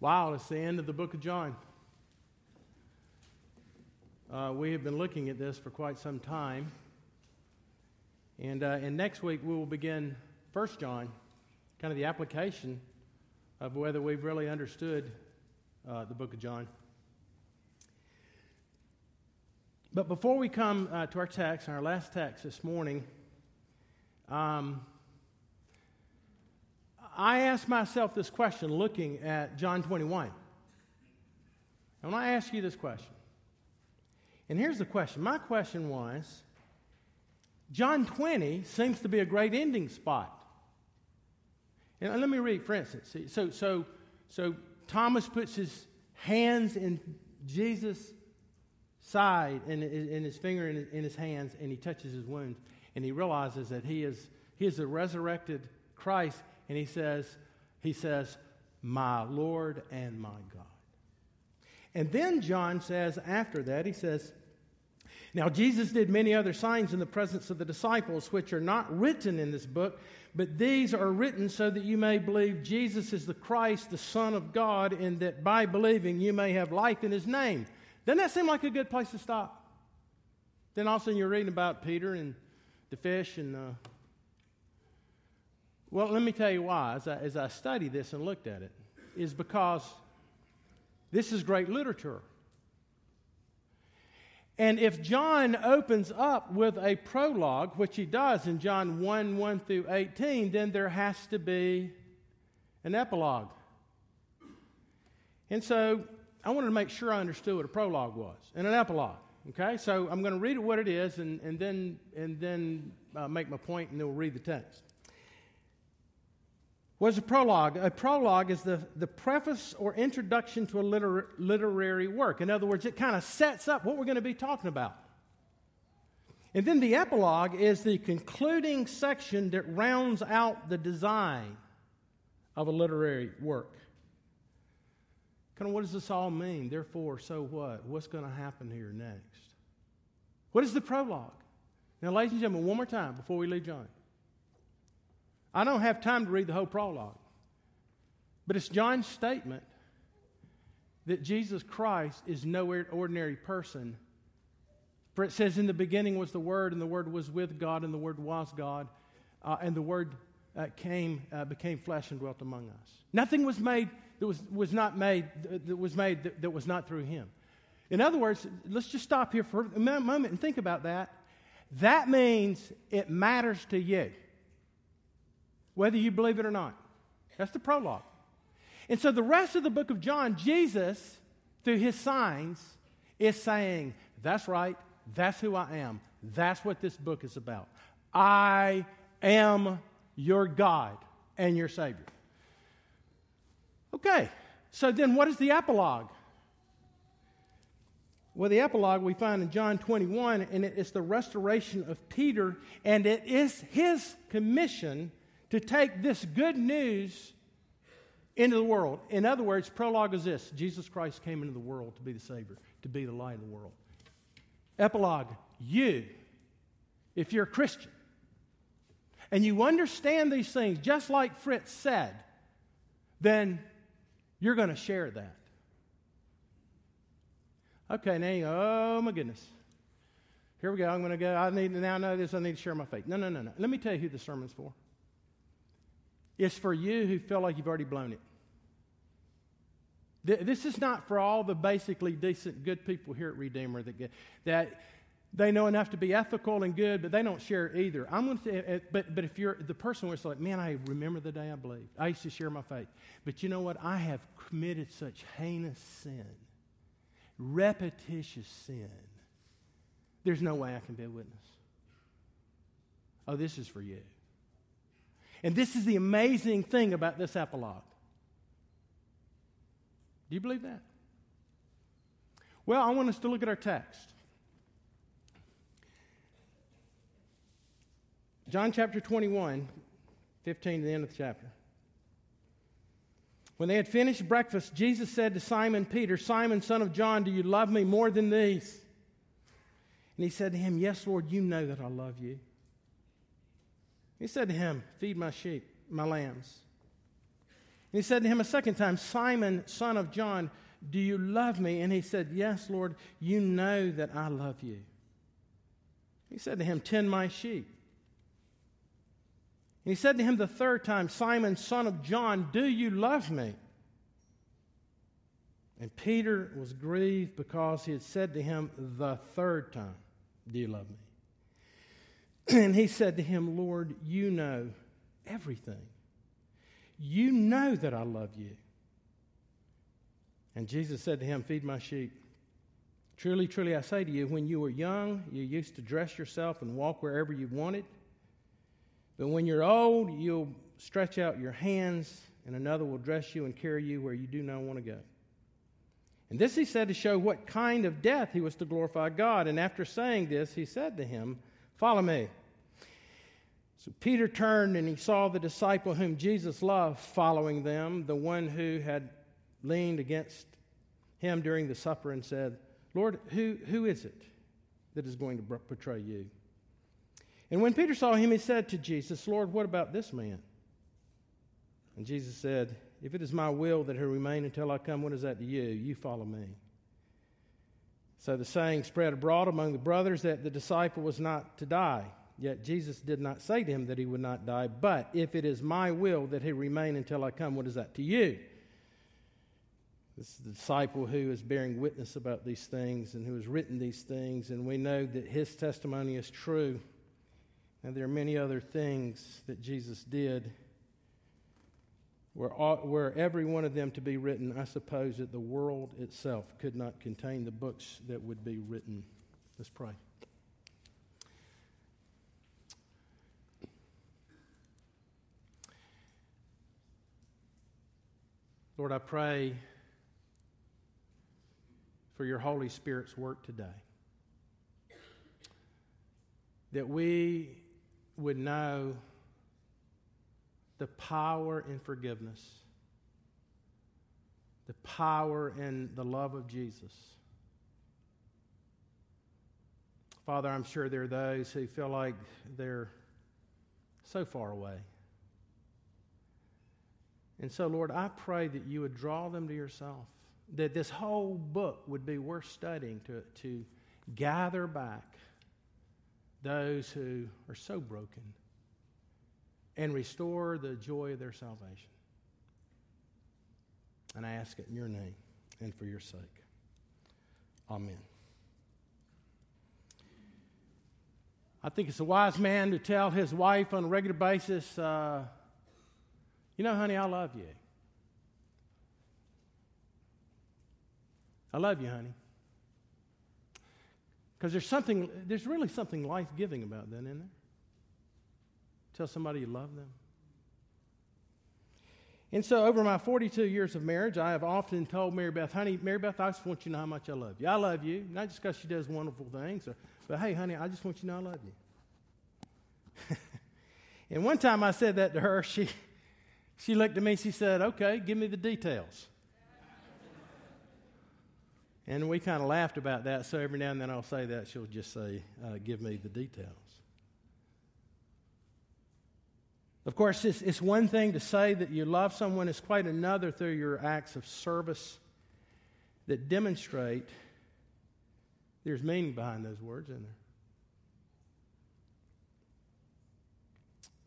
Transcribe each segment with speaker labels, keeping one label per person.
Speaker 1: Wow, it's the end of the book of John. Uh, we have been looking at this for quite some time. And, uh, and next week we will begin 1 John, kind of the application of whether we've really understood uh, the book of John. But before we come uh, to our text, our last text this morning, um, I asked myself this question looking at John 21. And when I ask you this question. And here's the question. My question was John 20 seems to be a great ending spot. And let me read, for instance. So, so, so Thomas puts his hands in Jesus' side and in his finger in his, in his hands, and he touches his wounds, and he realizes that he is, he is the resurrected Christ, and he says, he says, my Lord and my God. And then John says after that, he says, Now Jesus did many other signs in the presence of the disciples, which are not written in this book, but these are written so that you may believe Jesus is the Christ, the Son of God, and that by believing you may have life in his name. Doesn't that seem like a good place to stop? Then all of a sudden you're reading about Peter and the fish and well, let me tell you why. As I, as I studied this and looked at it, is because this is great literature. And if John opens up with a prologue, which he does in John 1 1 through 18, then there has to be an epilogue. And so I wanted to make sure I understood what a prologue was and an epilogue. Okay, so I'm going to read it what it is and, and then, and then uh, make my point and then we'll read the text. What is a prologue? A prologue is the, the preface or introduction to a liter- literary work. In other words, it kind of sets up what we're going to be talking about. And then the epilogue is the concluding section that rounds out the design of a literary work. Kind of what does this all mean? Therefore, so what? What's going to happen here next? What is the prologue? Now, ladies and gentlemen, one more time before we leave John. I don't have time to read the whole prologue. But it's John's statement that Jesus Christ is no ordinary person. For it says, In the beginning was the Word, and the Word was with God, and the Word was God, uh, and the Word uh, came, uh, became flesh and dwelt among us. Nothing was made that was, was not made that was made that, that was not through him. In other words, let's just stop here for a moment and think about that. That means it matters to you whether you believe it or not. That's the prologue. And so the rest of the book of John, Jesus, through his signs, is saying, That's right, that's who I am. That's what this book is about. I am your God and your Savior. Okay, so then what is the epilogue? Well, the epilogue we find in John 21, and it's the restoration of Peter, and it is his commission to take this good news into the world. In other words, prologue is this Jesus Christ came into the world to be the Savior, to be the light of the world. Epilogue, you, if you're a Christian, and you understand these things, just like Fritz said, then you're going to share that. Okay, now you go, oh my goodness. Here we go. I'm going to go. I need to now know this. I need to share my faith. No, no, no, no. Let me tell you who the sermon's for. It's for you who feel like you've already blown it. This is not for all the basically decent, good people here at Redeemer that, get, that they know enough to be ethical and good, but they don't share either. I'm going to say, eh, but, but if you're the person who's like, man, I remember the day I believed. I used to share my faith. But you know what? I have committed such heinous sin, repetitious sin. There's no way I can be a witness. Oh, this is for you. And this is the amazing thing about this epilogue. Do you believe that? Well, I want us to look at our text. John chapter 21, 15 to the end of the chapter. When they had finished breakfast, Jesus said to Simon Peter, Simon, son of John, do you love me more than these? And he said to him, Yes, Lord, you know that I love you. He said to him, Feed my sheep, my lambs. And he said to him a second time, Simon, son of John, do you love me? And he said, Yes, Lord, you know that I love you. He said to him, Tend my sheep. And he said to him the third time, Simon, son of John, do you love me? And Peter was grieved because he had said to him the third time, Do you love me? And he said to him, Lord, you know everything. You know that I love you. And Jesus said to him, Feed my sheep. Truly, truly, I say to you, when you were young, you used to dress yourself and walk wherever you wanted. But when you're old, you'll stretch out your hands, and another will dress you and carry you where you do not want to go. And this he said to show what kind of death he was to glorify God. And after saying this, he said to him, Follow me. So Peter turned and he saw the disciple whom Jesus loved following them, the one who had leaned against him during the supper and said, Lord, who, who is it that is going to betray you? And when Peter saw him, he said to Jesus, Lord, what about this man? And Jesus said, If it is my will that he remain until I come, what is that to you? You follow me. So the saying spread abroad among the brothers that the disciple was not to die. Yet Jesus did not say to him that he would not die, but if it is my will that he remain until I come, what is that to you? This is the disciple who is bearing witness about these things and who has written these things, and we know that his testimony is true. And there are many other things that Jesus did. Were, all, were every one of them to be written, I suppose that the world itself could not contain the books that would be written. Let's pray. Lord, I pray for your Holy Spirit's work today. That we would know the power in forgiveness, the power in the love of Jesus. Father, I'm sure there are those who feel like they're so far away. And so, Lord, I pray that you would draw them to yourself, that this whole book would be worth studying to, to gather back those who are so broken and restore the joy of their salvation. And I ask it in your name and for your sake. Amen. I think it's a wise man to tell his wife on a regular basis. Uh, you know, honey, I love you. I love you, honey. Because there's something, there's really something life giving about that, isn't there? Tell somebody you love them. And so, over my 42 years of marriage, I have often told Mary Beth, honey, Mary Beth, I just want you to know how much I love you. I love you, not just because she does wonderful things, or, but hey, honey, I just want you to know I love you. and one time I said that to her, she, she looked at me, she said, Okay, give me the details. and we kind of laughed about that, so every now and then I'll say that. She'll just say, uh, Give me the details. Of course, it's, it's one thing to say that you love someone, it's quite another through your acts of service that demonstrate there's meaning behind those words, isn't there?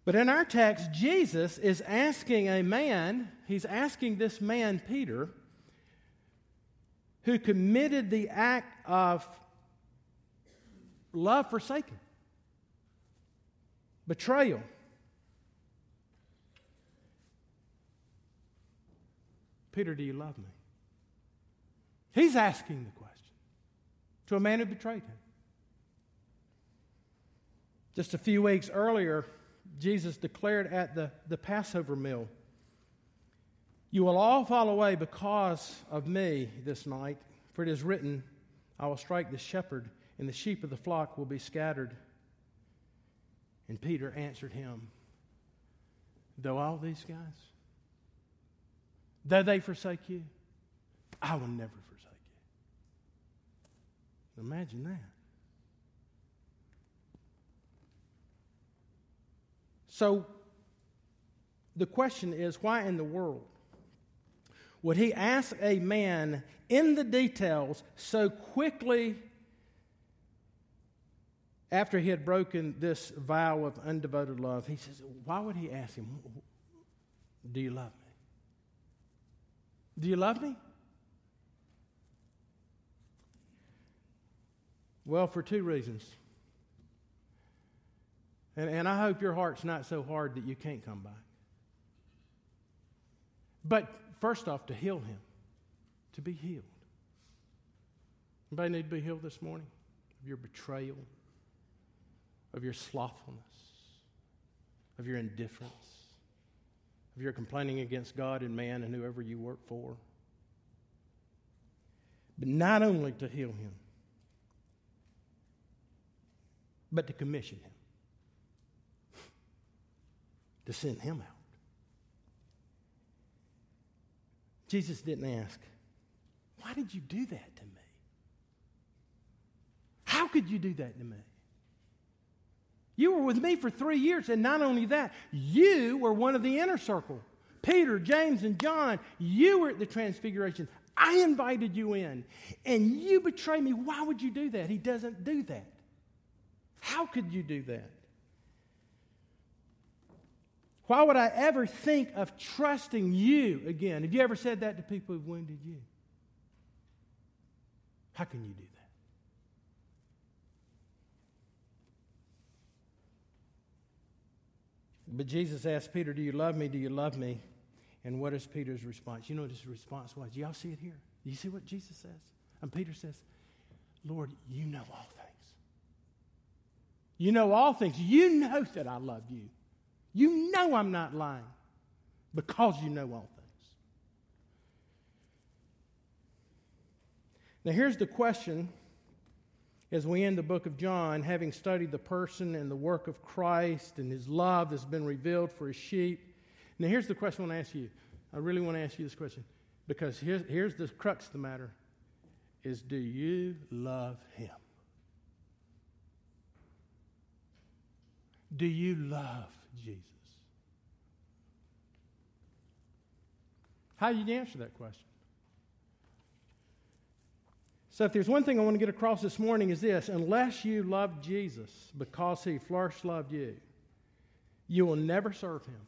Speaker 1: But in our text, Jesus is asking a man, he's asking this man, Peter, who committed the act of love forsaken, betrayal. Peter, do you love me? He's asking the question to a man who betrayed him. Just a few weeks earlier, Jesus declared at the, the Passover meal You will all fall away because of me this night, for it is written, I will strike the shepherd, and the sheep of the flock will be scattered. And Peter answered him, Though all these guys, though they forsake you, I will never forsake you. Imagine that. So the question is why in the world would he ask a man in the details so quickly after he had broken this vow of undevoted love? He says, Why would he ask him, Do you love me? Do you love me? Well, for two reasons. And, and I hope your heart's not so hard that you can't come back. But first off, to heal him, to be healed. Anybody need to be healed this morning? Of your betrayal, of your slothfulness, of your indifference, of your complaining against God and man and whoever you work for. But not only to heal him, but to commission him, to send him out. Jesus didn't ask, Why did you do that to me? How could you do that to me? You were with me for three years, and not only that, you were one of the inner circle. Peter, James, and John, you were at the transfiguration. I invited you in, and you betrayed me. Why would you do that? He doesn't do that. How could you do that? Why would I ever think of trusting you again? Have you ever said that to people who've wounded you? How can you do that? But Jesus asked Peter, Do you love me? Do you love me? And what is Peter's response? You know what his response was? Y'all see it here? You see what Jesus says? And Peter says, Lord, you know all things. You know all things. You know that I love you. You know I'm not lying because you know all things. Now, here's the question as we end the book of John, having studied the person and the work of Christ and his love that's been revealed for his sheep. Now, here's the question I want to ask you. I really want to ask you this question because here's, here's the crux of the matter is do you love him? Do you love Jesus? How do you answer that question? So, if there's one thing I want to get across this morning, is this unless you love Jesus because he first loved you, you will never serve him.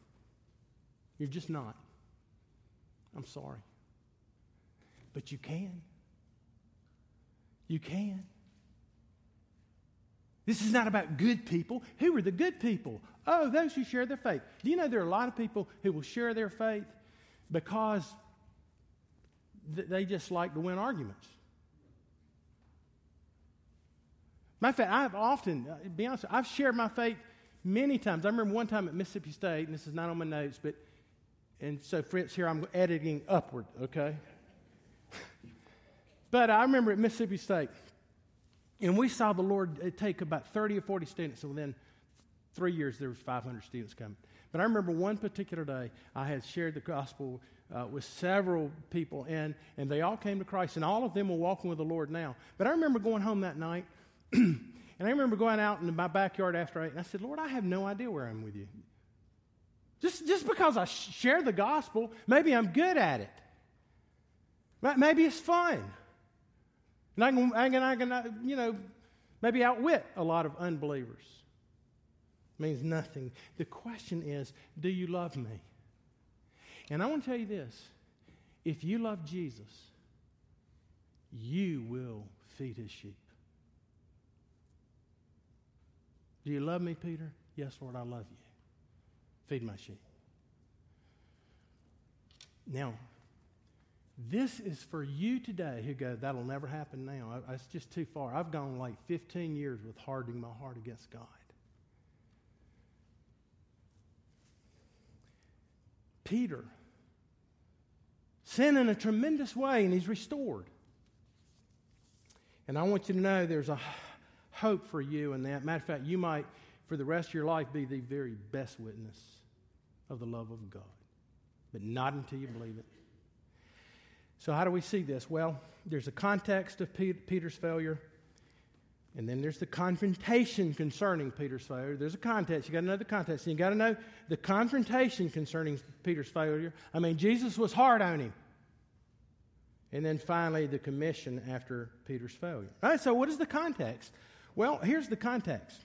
Speaker 1: You're just not. I'm sorry. But you can. You can. This is not about good people. Who are the good people? Oh, those who share their faith. Do you know there are a lot of people who will share their faith because they just like to win arguments? Matter of fact, I've often, uh, be honest, I've shared my faith many times. I remember one time at Mississippi State, and this is not on my notes, but, and so Fritz, here I'm editing upward, okay? but I remember at Mississippi State, and we saw the Lord take about 30 or 40 students, and within three years, there was 500 students coming. But I remember one particular day, I had shared the gospel uh, with several people, and, and they all came to Christ, and all of them are walking with the Lord now. But I remember going home that night, and I remember going out in my backyard after I and I said, Lord, I have no idea where I'm with you. Just, just because I share the gospel, maybe I'm good at it. Maybe it's fun. And I can, I can, I can uh, you know, maybe outwit a lot of unbelievers. Means nothing. The question is, do you love me? And I want to tell you this if you love Jesus, you will feed his sheep. Do you love me, Peter? Yes, Lord, I love you. Feed my sheep. Now, this is for you today who go, that'll never happen now. It's just too far. I've gone like 15 years with hardening my heart against God. Peter sin in a tremendous way and he's restored. And I want you to know there's a hope for you in that. Matter of fact, you might, for the rest of your life, be the very best witness of the love of God. But not until you believe it. So, how do we see this? Well, there's a context of Peter's failure, and then there's the confrontation concerning Peter's failure. There's a context. You got the context. You got to know the confrontation concerning Peter's failure. I mean, Jesus was hard on him. And then finally, the commission after Peter's failure. All right, so what is the context? Well, here's the context.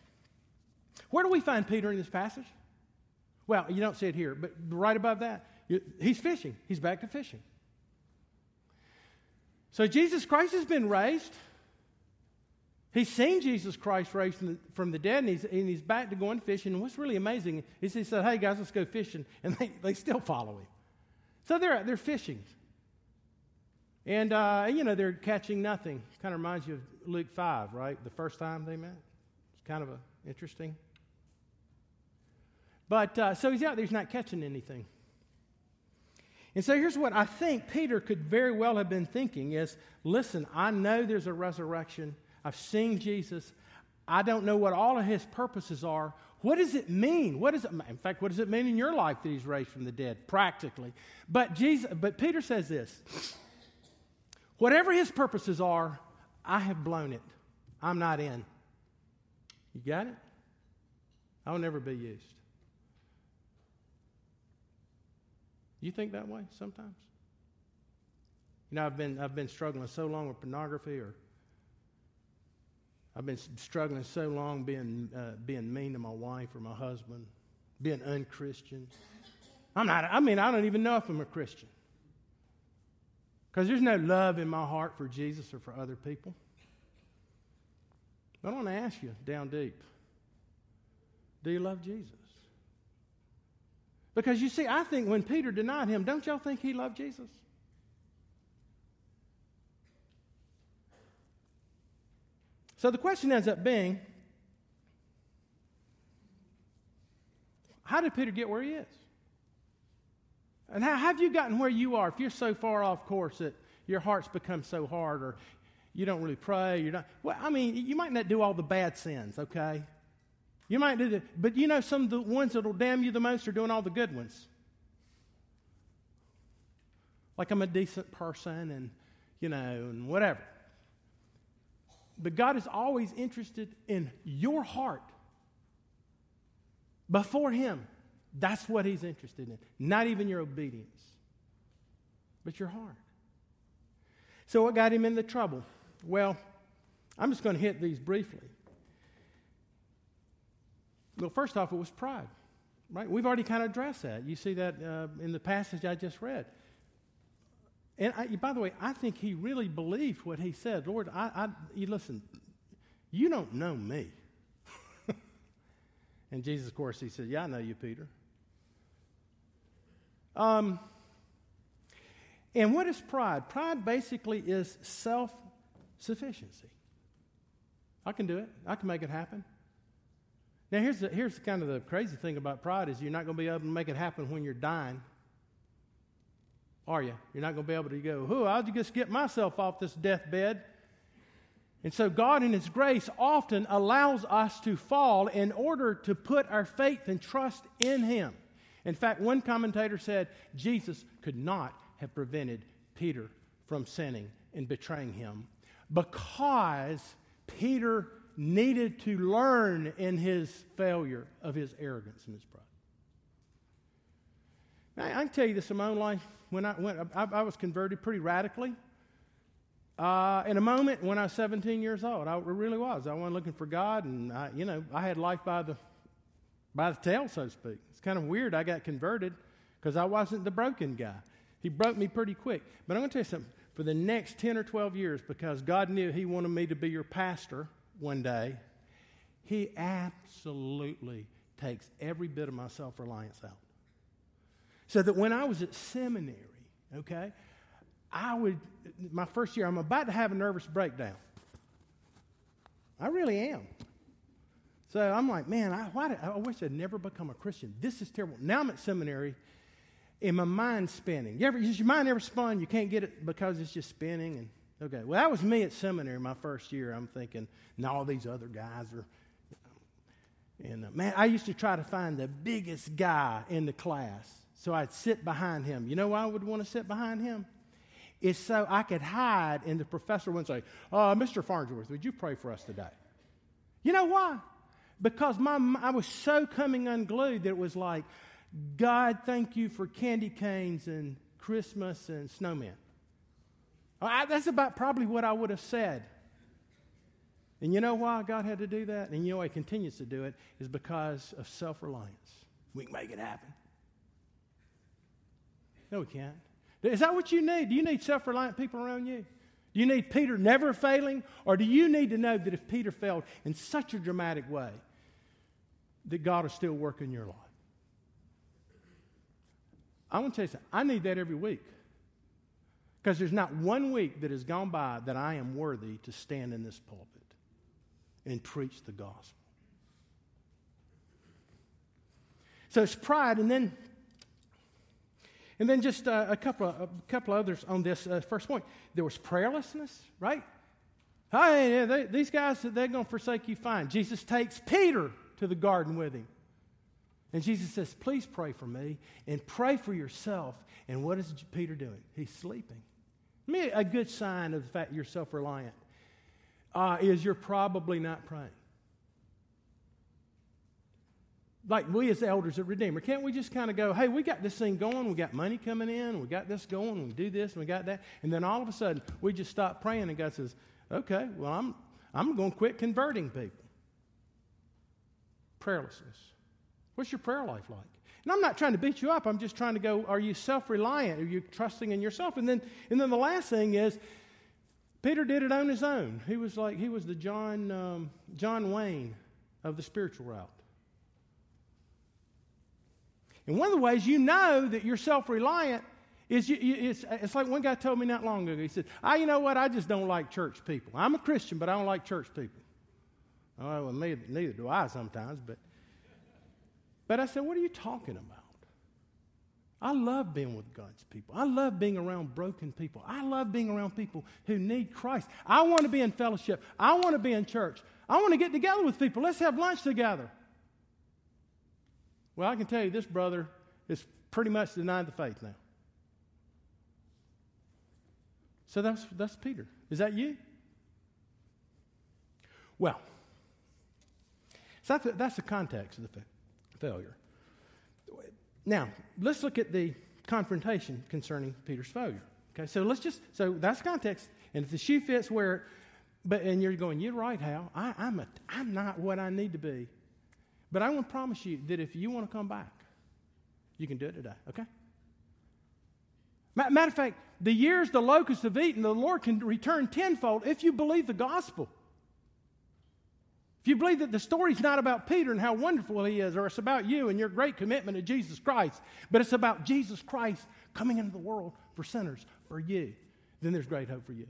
Speaker 1: Where do we find Peter in this passage? Well, you don't see it here, but right above that, he's fishing. He's back to fishing. So Jesus Christ has been raised. He's seen Jesus Christ raised from the, dead, and he's, and he's back to going fishing. And what's really amazing is he said, Hey, guys, let's go fishing. And they, they still follow him. So they're, they're fishing. And, uh, you know, they're catching nothing. Kind of reminds you of Luke 5, right? The first time they met. It's kind of a, interesting. But uh, so he's out there, he's not catching anything. And so here's what I think Peter could very well have been thinking is listen, I know there's a resurrection. I've seen Jesus. I don't know what all of his purposes are. What does it mean? What does it, in fact, what does it mean in your life that he's raised from the dead? Practically. But Jesus, but Peter says this. Whatever his purposes are, I have blown it. I'm not in. You got it? I'll never be used. You think that way sometimes? You know, I've been, I've been struggling so long with pornography, or I've been struggling so long being, uh, being mean to my wife or my husband, being unchristian. I'm not, I mean, I don't even know if I'm a Christian. Because there's no love in my heart for Jesus or for other people. But I want to ask you down deep do you love Jesus? Because you see, I think when Peter denied him, don't y'all think he loved Jesus? So the question ends up being how did Peter get where he is? And how have you gotten where you are if you're so far off course that your heart's become so hard or you don't really pray? You're not, well, I mean, you might not do all the bad sins, okay? You might do the, but you know, some of the ones that will damn you the most are doing all the good ones. Like I'm a decent person and, you know, and whatever. But God is always interested in your heart before Him. That's what He's interested in. Not even your obedience, but your heart. So, what got him into trouble? Well, I'm just going to hit these briefly. Well, first off, it was pride, right? We've already kind of addressed that. You see that uh, in the passage I just read. And I, by the way, I think he really believed what he said. Lord, I, I you listen, you don't know me. and Jesus, of course, he said, Yeah, I know you, Peter. Um, and what is pride? Pride basically is self sufficiency. I can do it. I can make it happen. Now, here's, the, here's kind of the crazy thing about pride is you're not going to be able to make it happen when you're dying. Are you? You're not going to be able to go, oh, I'll just get myself off this deathbed. And so, God, in His grace, often allows us to fall in order to put our faith and trust in Him. In fact, one commentator said Jesus could not have prevented Peter from sinning and betraying him because Peter needed to learn in his failure of his arrogance and his pride. Now, I can tell you this in my own life. When I, went, I, I was converted pretty radically. Uh, in a moment when I was 17 years old, I really was. I wasn't looking for God, and I, you know, I had life by the by the tail, so to speak. It's kind of weird. I got converted because I wasn't the broken guy. He broke me pretty quick. But I'm going to tell you something. For the next 10 or 12 years, because God knew He wanted me to be your pastor, one day, he absolutely takes every bit of my self reliance out. So that when I was at seminary, okay, I would, my first year, I'm about to have a nervous breakdown. I really am. So I'm like, man, I, why did, I wish I'd never become a Christian. This is terrible. Now I'm at seminary, and my mind's spinning. You ever, your mind ever spun? You can't get it because it's just spinning, and Okay, well, that was me at seminary my first year. I'm thinking, now all these other guys are. And uh, man, I used to try to find the biggest guy in the class. So I'd sit behind him. You know why I would want to sit behind him? It's so I could hide and the professor wouldn't say, uh, Mr. Farnsworth, would you pray for us today? You know why? Because my, I was so coming unglued that it was like, God, thank you for candy canes and Christmas and snowmen. I, that's about probably what I would have said. And you know why God had to do that? And you know why He continues to do it? Is because of self reliance. We can make it happen. No, we can't. Is that what you need? Do you need self reliant people around you? Do you need Peter never failing? Or do you need to know that if Peter failed in such a dramatic way, that God is still working your life? I want to tell you something. I need that every week. Because there's not one week that has gone by that I am worthy to stand in this pulpit and preach the gospel. So it's pride, and then, and then just uh, a couple of, a couple of others on this uh, first point. There was prayerlessness, right? Hey, they, these guys, they're going to forsake you fine. Jesus takes Peter to the garden with him. And Jesus says, Please pray for me and pray for yourself. And what is Peter doing? He's sleeping. Me, a good sign of the fact you're self reliant uh, is you're probably not praying. Like we as elders at Redeemer, can't we just kind of go, hey, we got this thing going, we got money coming in, we got this going, we do this, and we got that, and then all of a sudden we just stop praying, and God says, okay, well, I'm, I'm going to quit converting people. Prayerlessness. What's your prayer life like? And I'm not trying to beat you up. I'm just trying to go, are you self reliant? Are you trusting in yourself? And then, and then the last thing is, Peter did it on his own. He was like, he was the John, um, John Wayne of the spiritual route. And one of the ways you know that you're self reliant is you, you, it's, it's like one guy told me not long ago. He said, I, you know what? I just don't like church people. I'm a Christian, but I don't like church people. Oh, well, neither, neither do I sometimes, but but I said, What are you talking about? I love being with God's people. I love being around broken people. I love being around people who need Christ. I want to be in fellowship. I want to be in church. I want to get together with people. Let's have lunch together. Well, I can tell you this brother is pretty much denied the faith now. So that's, that's Peter. Is that you? Well, so that's, that's the context of the faith failure. Now, let's look at the confrontation concerning Peter's failure. Okay, so let's just, so that's context. And if the shoe fits where, but, and you're going, you're right, Hal, I, I'm, a, I'm not what I need to be. But I want to promise you that if you want to come back, you can do it today, okay? Matter of fact, the years the locusts have eaten, the Lord can return tenfold if you believe the gospel. If you believe that the story's not about Peter and how wonderful he is, or it's about you and your great commitment to Jesus Christ, but it's about Jesus Christ coming into the world for sinners, for you, then there's great hope for you.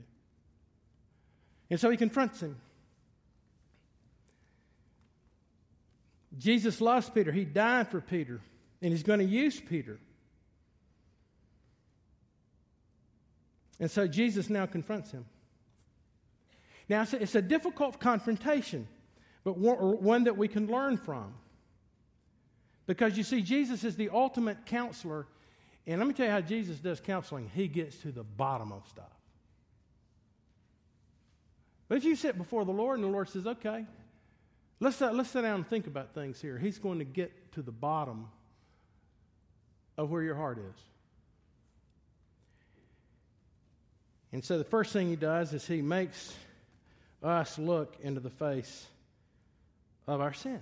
Speaker 1: And so he confronts him. Jesus loves Peter. He died for Peter, and he's going to use Peter. And so Jesus now confronts him. Now, it's a difficult confrontation but one that we can learn from. Because you see, Jesus is the ultimate counselor. And let me tell you how Jesus does counseling. He gets to the bottom of stuff. But if you sit before the Lord and the Lord says, okay, let's, uh, let's sit down and think about things here, He's going to get to the bottom of where your heart is. And so the first thing He does is He makes us look into the face of our sin.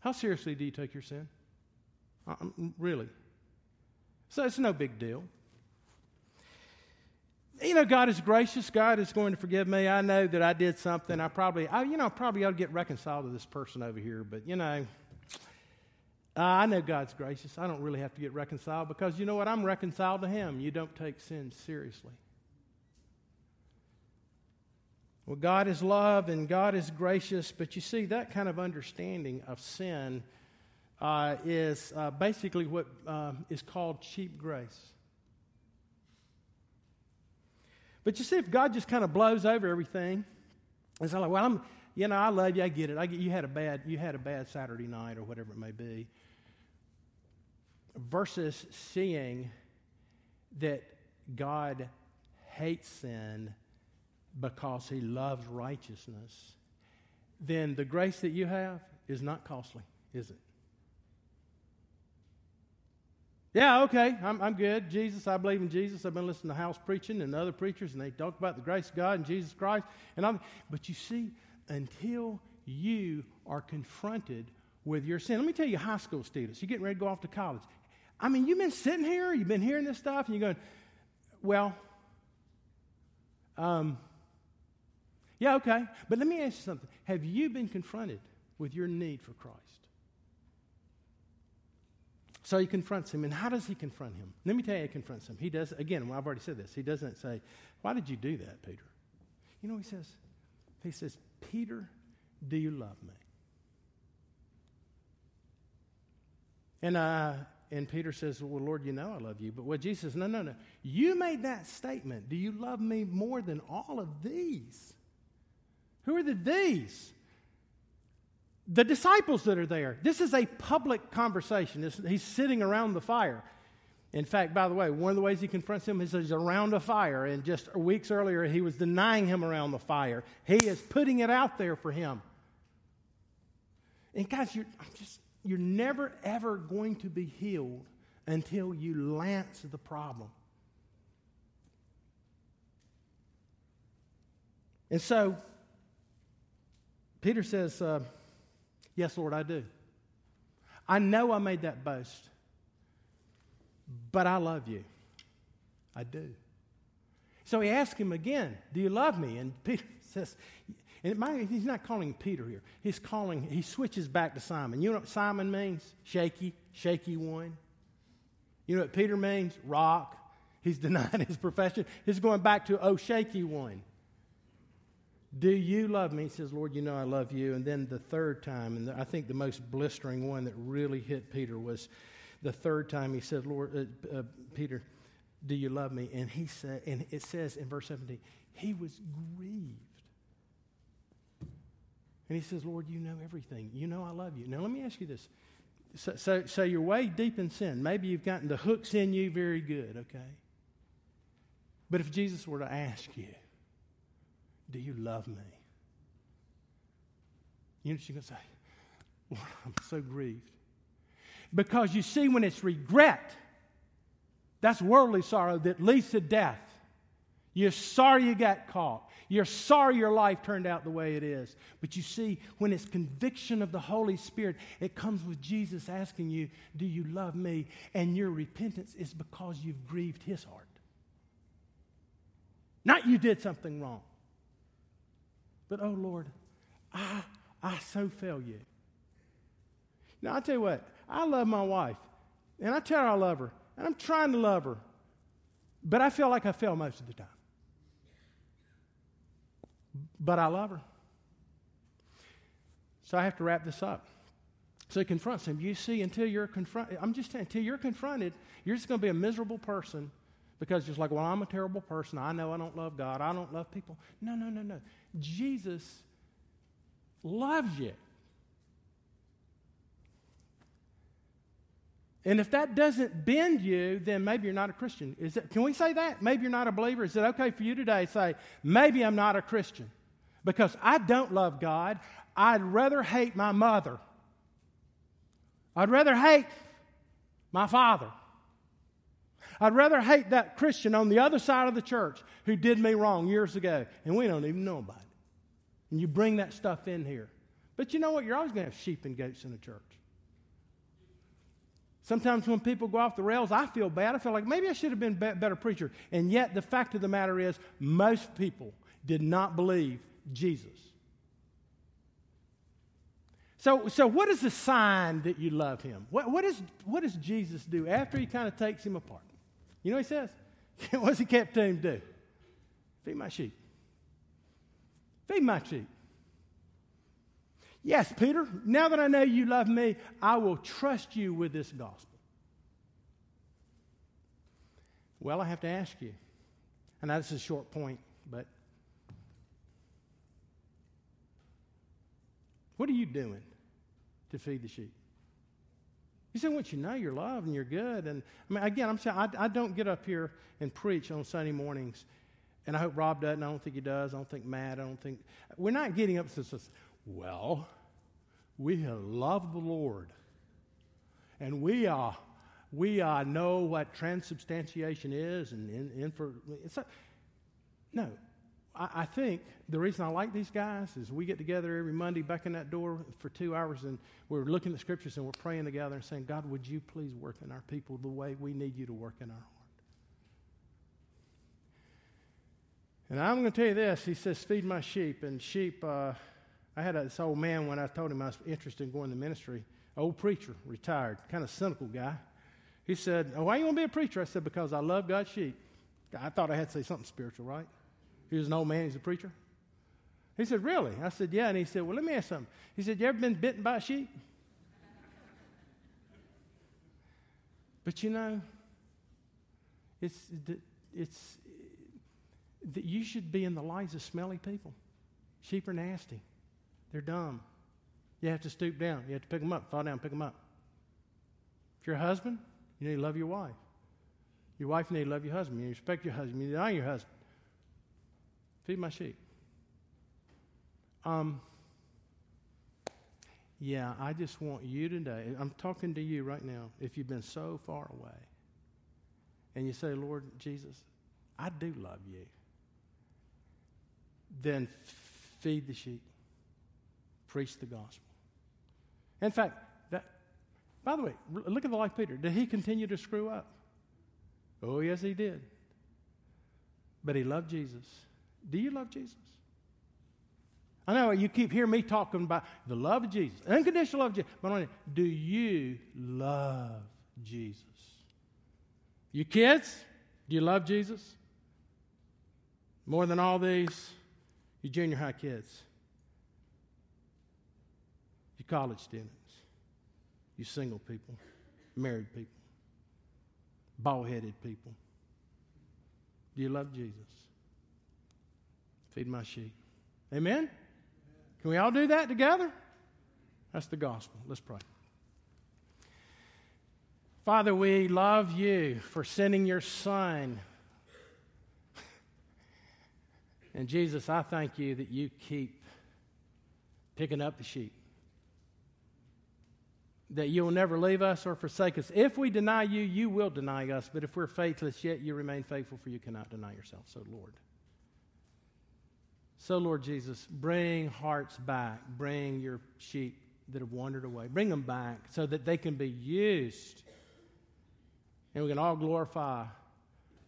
Speaker 1: How seriously do you take your sin? Um, really? So it's no big deal. You know, God is gracious. God is going to forgive me. I know that I did something. I probably, I, you know, probably ought to get reconciled to this person over here. But, you know, uh, I know God's gracious. I don't really have to get reconciled because you know what? I'm reconciled to Him. You don't take sin seriously. Well, God is love and God is gracious, but you see, that kind of understanding of sin uh, is uh, basically what uh, is called cheap grace. But you see, if God just kind of blows over everything, it's like, well, I'm, you know, I love you, I get it. I get, you had a bad, you had a bad Saturday night or whatever it may be. Versus seeing that God hates sin because he loves righteousness, then the grace that you have is not costly, is it? Yeah, okay, I'm, I'm good. Jesus, I believe in Jesus. I've been listening to Hal's preaching and other preachers, and they talk about the grace of God and Jesus Christ. And I'm, but you see, until you are confronted with your sin, let me tell you, high school students, you're getting ready to go off to college. I mean, you've been sitting here, you've been hearing this stuff, and you're going, well, um, yeah, okay. But let me ask you something. Have you been confronted with your need for Christ? So he confronts him. And how does he confront him? Let me tell you, he confronts him. He does, again, well, I've already said this. He doesn't say, Why did you do that, Peter? You know, he says, He says, Peter, do you love me? And, uh, and Peter says, Well, Lord, you know I love you. But what Jesus says, No, no, no. You made that statement. Do you love me more than all of these? Who are the these? The disciples that are there. This is a public conversation. he's sitting around the fire. In fact, by the way, one of the ways he confronts him is he's around a fire. And just weeks earlier, he was denying him around the fire. He is putting it out there for him. And guys, you're, just, you're never, ever going to be healed until you lance the problem. And so, Peter says, uh, Yes, Lord, I do. I know I made that boast, but I love you. I do. So he asked him again, Do you love me? And Peter says, and might, he's not calling Peter here. He's calling, he switches back to Simon. You know what Simon means? Shaky, shaky one. You know what Peter means? Rock. He's denying his profession. He's going back to, oh, shaky one. Do you love me? He says, Lord, you know I love you. And then the third time, and I think the most blistering one that really hit Peter was the third time he said, Lord, uh, uh, Peter, do you love me? And he said, and it says in verse 17, he was grieved. And he says, Lord, you know everything. You know I love you. Now, let me ask you this. So, so, so you're way deep in sin. Maybe you've gotten the hooks in you very good, okay? But if Jesus were to ask you, do you love me? You know she's going to say? Lord, I'm so grieved. Because you see, when it's regret, that's worldly sorrow that leads to death. You're sorry you got caught. You're sorry your life turned out the way it is. But you see, when it's conviction of the Holy Spirit, it comes with Jesus asking you, Do you love me? And your repentance is because you've grieved his heart. Not you did something wrong. But oh Lord, I, I so fail you. Now, i tell you what, I love my wife, and I tell her I love her, and I'm trying to love her, but I feel like I fail most of the time. But I love her. So I have to wrap this up. So he confronts him. You see, until you're confronted, I'm just saying, until you're confronted, you're just going to be a miserable person because just like, well, I'm a terrible person. I know I don't love God. I don't love people. No, no, no, no. Jesus loves you. And if that doesn't bend you, then maybe you're not a Christian. Is it, can we say that? Maybe you're not a believer. Is it okay for you today to say, maybe I'm not a Christian? Because I don't love God. I'd rather hate my mother. I'd rather hate my father. I'd rather hate that Christian on the other side of the church who did me wrong years ago, and we don't even know about it. And you bring that stuff in here. But you know what? You're always going to have sheep and goats in the church. Sometimes when people go off the rails, I feel bad. I feel like maybe I should have been a better preacher. And yet, the fact of the matter is, most people did not believe Jesus. So, so what is the sign that you love him? What, what, is, what does Jesus do after he kind of takes him apart? You know what he says? what does the captain do? Feed my sheep. Feed my sheep. Yes, Peter, now that I know you love me, I will trust you with this gospel. Well, I have to ask you, and this is a short point, but what are you doing to feed the sheep? He said, once you know you're loved and you're good, and I mean, again, I'm saying I, I don't get up here and preach on Sunday mornings, and I hope Rob doesn't. I don't think he does. I don't think Matt. I don't think we're not getting up and says, well, we have loved the Lord, and we are we uh, know what transubstantiation is and in, in for it's a, no I, think the reason i like these guys is we get together every monday back in that door for two hours and we're looking at scriptures and we're praying together and saying god would you please work in our people the way we need you to work in our heart and i'm going to tell you this he says feed my sheep and sheep uh, i had this old man when i told him i was interested in going to ministry old preacher retired kind of cynical guy he said, oh, Why you want to be a preacher? I said, Because I love God's sheep. I thought I had to say something spiritual, right? He was an old man, he's a preacher. He said, Really? I said, Yeah. And he said, Well, let me ask something. He said, You ever been bitten by a sheep? but you know, it's, it's, that you should be in the lives of smelly people. Sheep are nasty, they're dumb. You have to stoop down, you have to pick them up, fall down, pick them up. If you're a husband, you need to love your wife. Your wife need to love your husband. You need to respect your husband. You need to honor your husband. Feed my sheep. Um, yeah, I just want you today. I'm talking to you right now. If you've been so far away and you say, Lord Jesus, I do love you, then feed the sheep, preach the gospel. In fact, that, by the way, look at the life of Peter. Did he continue to screw up? Oh, yes, he did. But he loved Jesus. Do you love Jesus? I know you keep hearing me talking about the love of Jesus, unconditional love of Jesus. But do you love Jesus? You kids, do you love Jesus? More than all these, you junior high kids, you college students you single people, married people, bald headed people. Do you love Jesus? Feed my sheep. Amen? Can we all do that together? That's the gospel. Let's pray. Father, we love you for sending your son. And Jesus, I thank you that you keep picking up the sheep that you will never leave us or forsake us. If we deny you, you will deny us. But if we're faithless, yet you remain faithful, for you cannot deny yourself. So, Lord. So, Lord Jesus, bring hearts back. Bring your sheep that have wandered away. Bring them back so that they can be used. And we can all glorify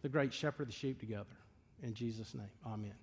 Speaker 1: the great shepherd of the sheep together. In Jesus' name, amen.